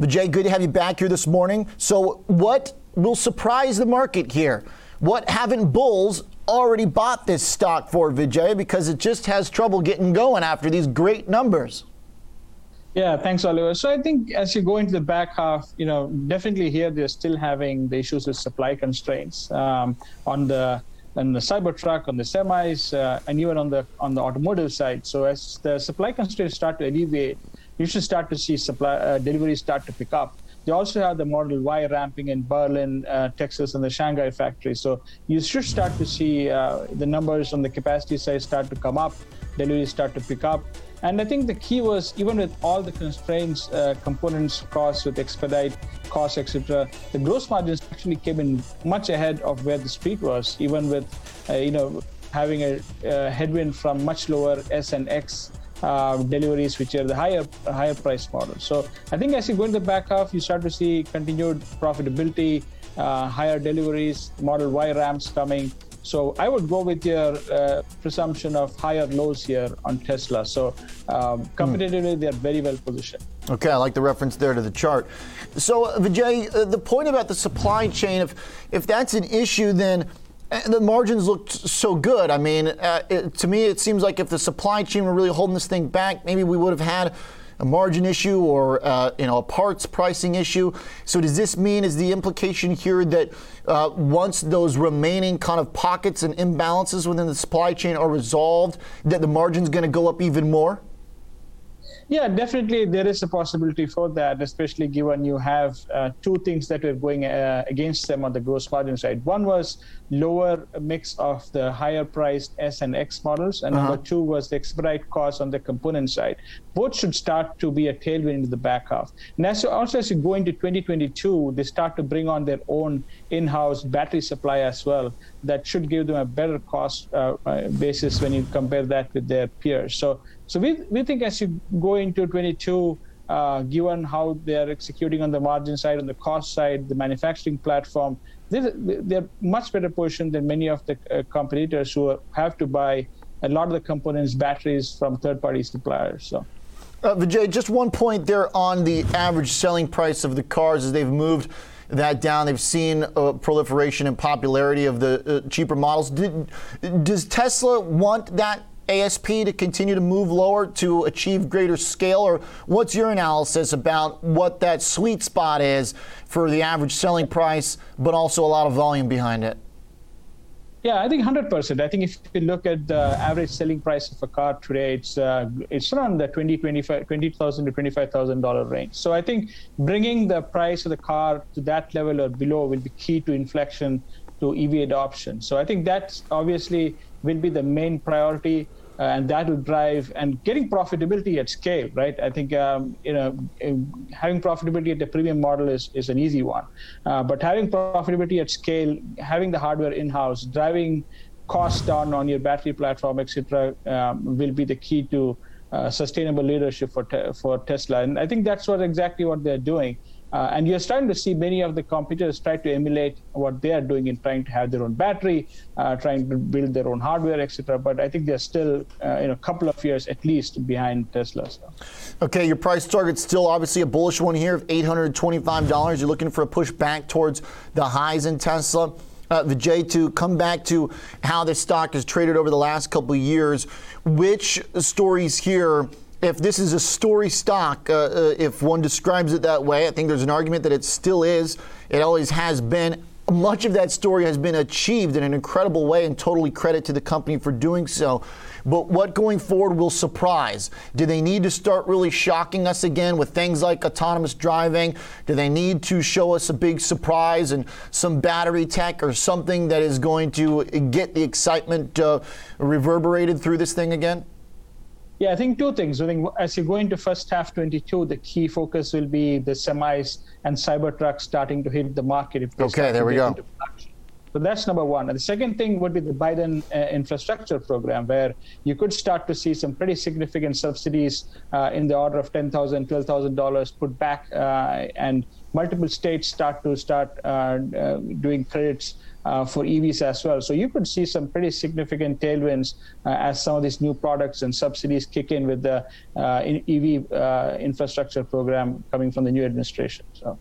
Vijay, good to have you back here this morning. So, what will surprise the market here? What haven't bulls already bought this stock for, Vijay? Because it just has trouble getting going after these great numbers. Yeah, thanks, Oliver. So I think as you go into the back half, you know, definitely here they're still having the issues with supply constraints um, on the on the Cybertruck, on the semis, uh, and even on the on the automotive side. So as the supply constraints start to alleviate, you should start to see supply uh, deliveries start to pick up. They also have the Model Y ramping in Berlin, uh, Texas, and the Shanghai factory. So you should start to see uh, the numbers on the capacity side start to come up, deliveries start to pick up. And I think the key was even with all the constraints, uh, components, costs with expedite, costs, etc., the gross margins actually came in much ahead of where the street was, even with, uh, you know, having a, a headwind from much lower S and X uh, deliveries, which are the higher higher price models. So I think as you go into the back half, you start to see continued profitability, uh, higher deliveries, Model Y ramps coming. So I would go with your uh, presumption of higher lows here on Tesla. So um, competitively, mm. they're very well positioned. Okay, I like the reference there to the chart. So Vijay, uh, the point about the supply chain, if if that's an issue, then the margins looked so good. I mean, uh, it, to me, it seems like if the supply chain were really holding this thing back, maybe we would have had a margin issue or uh, you know a parts pricing issue. So does this mean is the implication here that uh, once those remaining kind of pockets and imbalances within the supply chain are resolved, that the margin's going to go up even more? Yeah, definitely there is a possibility for that, especially given you have uh, two things that were going uh, against them on the gross margin side. One was lower mix of the higher priced S and X models, and uh-huh. number two was the expedite cost on the component side. Both should start to be a tailwind in the back half. And as also as you go into 2022, they start to bring on their own in-house battery supply as well. That should give them a better cost uh, uh basis when you compare that with their peers. So so we, we think as you go into 22, uh, given how they are executing on the margin side, on the cost side, the manufacturing platform, they're, they're much better positioned than many of the uh, competitors who have to buy a lot of the components, batteries from third-party suppliers. So. Uh, Vijay, just one point there on the average selling price of the cars as they've moved that down. They've seen a proliferation and popularity of the uh, cheaper models. Did, does Tesla want that ASP to continue to move lower to achieve greater scale? Or what's your analysis about what that sweet spot is for the average selling price, but also a lot of volume behind it? Yeah, I think 100%. I think if you look at the average selling price of a car today, it's uh, it's around the 20, 25, 20,000 to $25,000 range. So I think bringing the price of the car to that level or below will be key to inflection to EV adoption. So I think that obviously will be the main priority and that will drive and getting profitability at scale, right? I think um, you know having profitability at the premium model is is an easy one, uh, but having profitability at scale, having the hardware in house, driving costs down on your battery platform, etc., um, will be the key to uh, sustainable leadership for te- for Tesla, and I think that's what exactly what they're doing. Uh, and you're starting to see many of the competitors try to emulate what they are doing in trying to have their own battery, uh, trying to build their own hardware, etc. But I think they're still, uh, in a couple of years at least, behind Tesla. So. Okay, your price target's still obviously a bullish one here of $825. You're looking for a push back towards the highs in Tesla. Uh, Vijay, to come back to how this stock has traded over the last couple of years, which stories here if this is a story stock, uh, uh, if one describes it that way, I think there's an argument that it still is. It always has been. Much of that story has been achieved in an incredible way, and totally credit to the company for doing so. But what going forward will surprise? Do they need to start really shocking us again with things like autonomous driving? Do they need to show us a big surprise and some battery tech or something that is going to get the excitement uh, reverberated through this thing again? Yeah, I think two things. I think as you go into first half 22, the key focus will be the semis and Cybertruck starting to hit the market. okay, there we go. So that's number one. And the second thing would be the Biden uh, infrastructure program, where you could start to see some pretty significant subsidies uh, in the order of $10,000, $12,000 put back, uh, and multiple states start to start uh, uh, doing credits uh, for EVs as well. So you could see some pretty significant tailwinds uh, as some of these new products and subsidies kick in with the uh, EV uh, infrastructure program coming from the new administration. So.